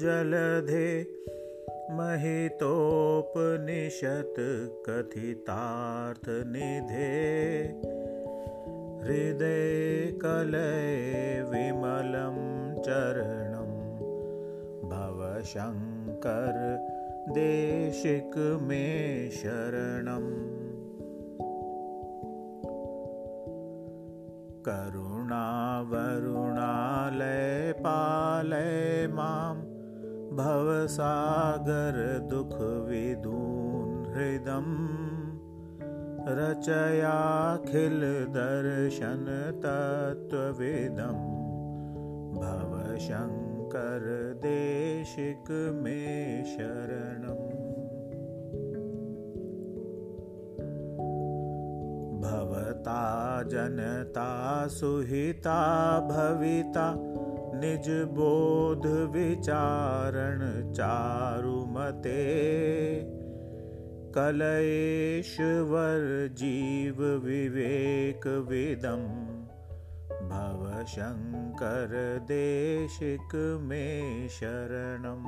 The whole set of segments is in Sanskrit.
जलधे महितोपनिषत्कथितार्थनिधे हृदयकलये विमलं चरणं भवशङ्कर देशिक मे शरणम् करुणावरुणालय पालय मां भवसागर दुःखविदून् हृदम् रचयाखिल दर्शन तत्त्वविदं भवशङ्कर मे शरणम् भवता जनता सुहिता भविता निजबोधविचारण चारुमते। कलयेश्वर जीवविवेकविदं भवशङ्कर देशिक मे शरणम्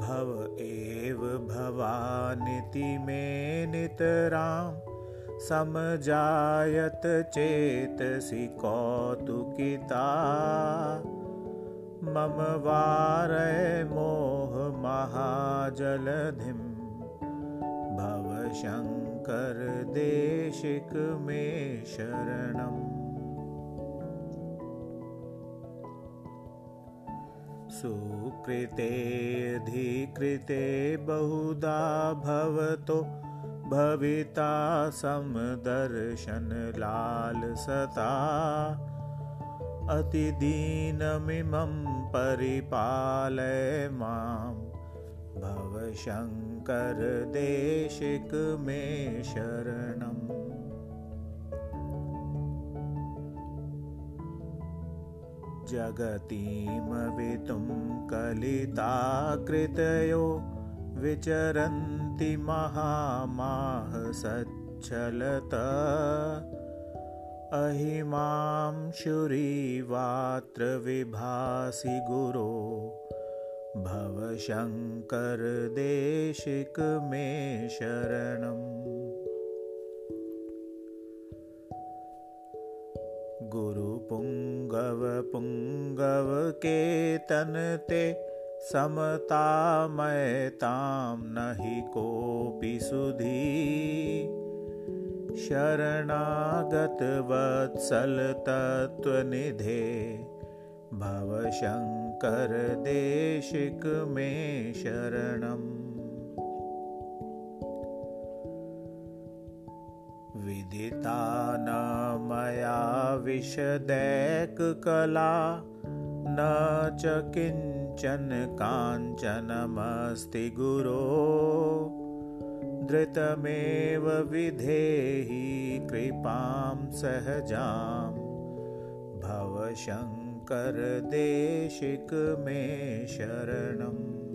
भव एव भवानिति मे नितरां समजायत चेतसि कौतुकिता। मम वारय मोहमहाजलधिं भवशङ्कर देशिक मे शरणम् सुकृतेऽधिकृते बहुधा भवतो भविता समदर्शनलालसता। अतिदीनमिमं परिपालय मां। भवशङ्करदेशिक मे शरणम् जगतीमवितुं कलिताकृतयो विचरन्ति महामाह सच्छलत। अहिमां शुरीवात्र विभासि गुरो। भवशङ्करदेशिक मे शरणम्। गुरुपुङ्गवपुङ्गवकेतन ते समतामयतां न हि कोऽपि सुधी। शरणागतवत्सलतत्त्वनिधे भवशङ्करदेशिक मे शरणम्। विदिता न मया विशदैककला न च किञ्चन काञ्चनमस्ति गुरो। धृतमेव विधेहि कृपां सहजां। भवशङ्करदेशिक मे शरणम्